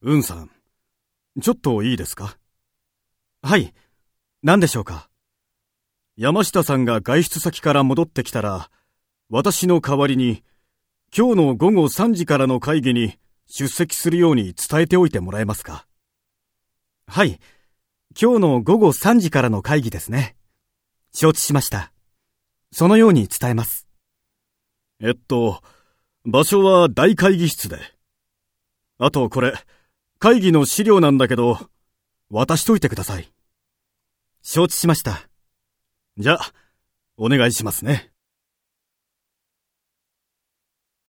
うんさん、ちょっといいですか？はい。何でしょうか？山下さんが外出先から戻ってきたら、私の代わりに、今日の午後3時からの会議に出席するように伝えておいてもらえますか？はい。今日の午後3時からの会議ですね。承知しました。そのように伝えます。えっと、場所は大会議室で。あとこれ、会議の資料なんだけど、渡しといてください。承知しました。じゃあ、お願いしますね。